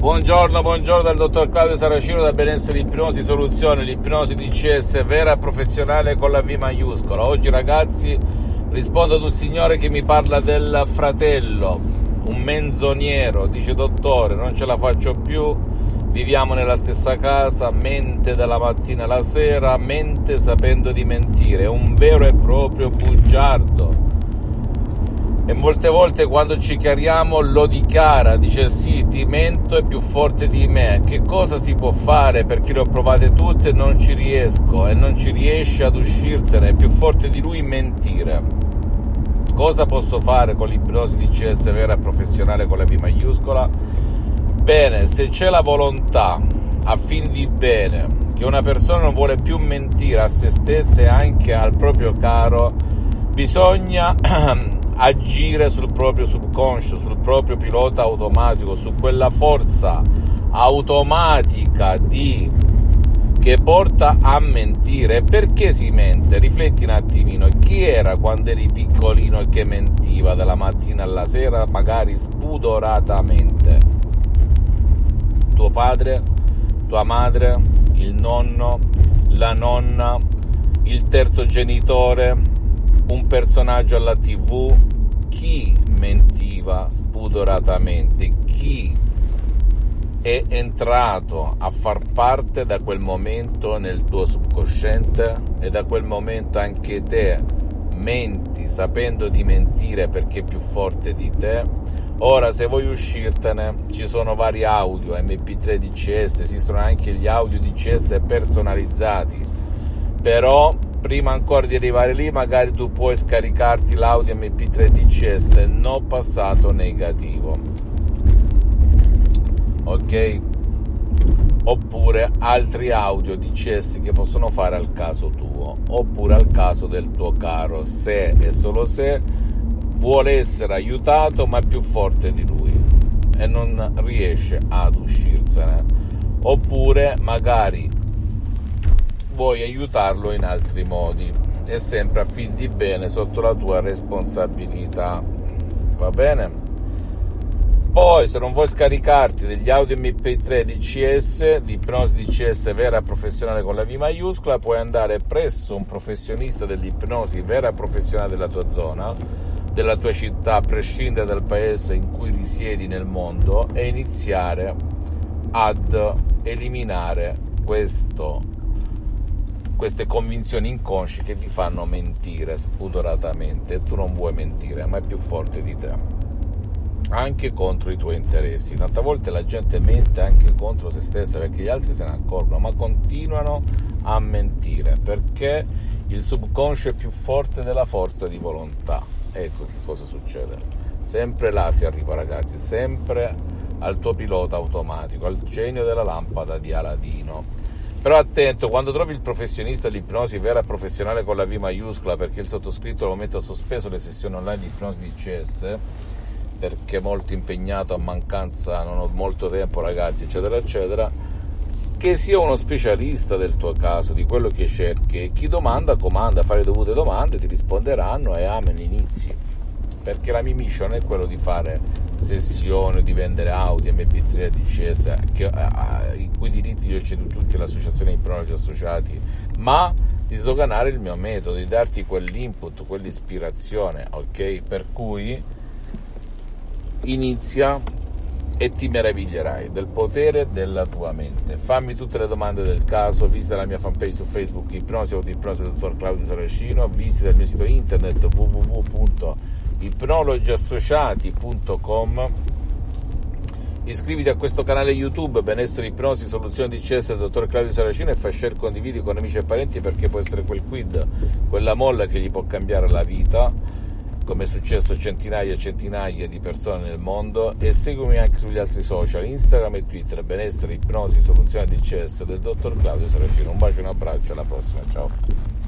Buongiorno, buongiorno dal dottor Claudio Saracino da Benessere Ipnosi Soluzione, l'ipnosi DCS vera e professionale con la V maiuscola. Oggi ragazzi rispondo ad un signore che mi parla del fratello, un menzognero, dice dottore non ce la faccio più, viviamo nella stessa casa, mente dalla mattina alla sera, mente sapendo di mentire, è un vero e proprio bugiardo e molte volte quando ci chiariamo lo dichiara, dice sì, ti mento, è più forte di me. Che cosa si può fare perché le ho provate tutte e non ci riesco e non ci riesce ad uscirsene, è più forte di lui mentire. Cosa posso fare con l'ipnosi di CS vera e professionale con la V maiuscola? Bene, se c'è la volontà a fin di bene che una persona non vuole più mentire a se stessa e anche al proprio caro, bisogna agire sul proprio subconscio, sul proprio pilota automatico, su quella forza automatica di, che porta a mentire. Perché si mente? Rifletti un attimino, chi era quando eri piccolino e che mentiva dalla mattina alla sera, magari spudoratamente? Tuo padre, tua madre, il nonno, la nonna, il terzo genitore, un personaggio alla tv, chi mentiva spudoratamente, chi è entrato a far parte da quel momento nel tuo subconsciente e da quel momento anche te menti sapendo di mentire perché è più forte di te. Ora, se vuoi uscirtene, ci sono vari audio MP3 DCS, esistono anche gli audio DCS personalizzati, però prima ancora di arrivare lì magari tu puoi scaricarti l'audio mp3 dcs no passato negativo. Ok? Oppure altri audio dcs che possono fare al caso tuo oppure al caso del tuo caro se e solo se vuole essere aiutato ma è più forte di lui e non riesce ad uscirsene. Oppure magari vuoi aiutarlo in altri modi e sempre a fin di bene sotto la tua responsabilità. Va bene? Poi, se non vuoi scaricarti degli audio MP3 DCS, di ipnosi DCS vera professionale con la V maiuscola, puoi andare presso un professionista dell'ipnosi vera professionale della tua zona, della tua città, a prescindere dal paese in cui risiedi nel mondo, e iniziare ad eliminare questo queste convinzioni inconsce che ti fanno mentire spudoratamente e tu non vuoi mentire, ma è più forte di te. Anche contro i tuoi interessi. Tante volte la gente mente anche contro se stessa perché gli altri se ne accorgono, ma continuano a mentire perché il subconscio è più forte della forza di volontà. Ecco che cosa succede. Sempre là si arriva ragazzi, sempre al tuo pilota automatico, al genio della lampada di Aladino però attento, quando trovi il professionista di ipnosi vera e professionale con la V maiuscola, perché il sottoscritto al momento ha sospeso le sessioni online di ipnosi di CS, perché è molto impegnato a mancanza, non ho molto tempo ragazzi, eccetera, eccetera, che sia uno specialista del tuo caso, di quello che cerchi. Chi domanda, comanda, fare le dovute domande, ti risponderanno e amen, inizi perché la mia mission è quello di fare sessioni, di vendere Audi, MP3, DCS, che, cui diritti li ho ceduti tutti all'associazione di pronologi associati, ma di sdoganare il mio metodo, di darti quell'input, quell'ispirazione, ok? Per cui inizia e ti meraviglierai del potere della tua mente. Fammi tutte le domande del caso, visita la mia fanpage su Facebook Ipnosi o Ipnosi del dottor Claudio Saracino, visita il mio sito internet www ipnologiassociati.com iscriviti a questo canale youtube benessere ipnosi soluzione di CS del dottor Claudio Saracino e fai share condividi con amici e parenti perché può essere quel quid quella molla che gli può cambiare la vita come è successo a centinaia e centinaia di persone nel mondo. E seguimi anche sugli altri social Instagram e Twitter benessere ipnosi soluzione di CS del dottor Claudio Saracino. Un bacio e un abbraccio alla prossima ciao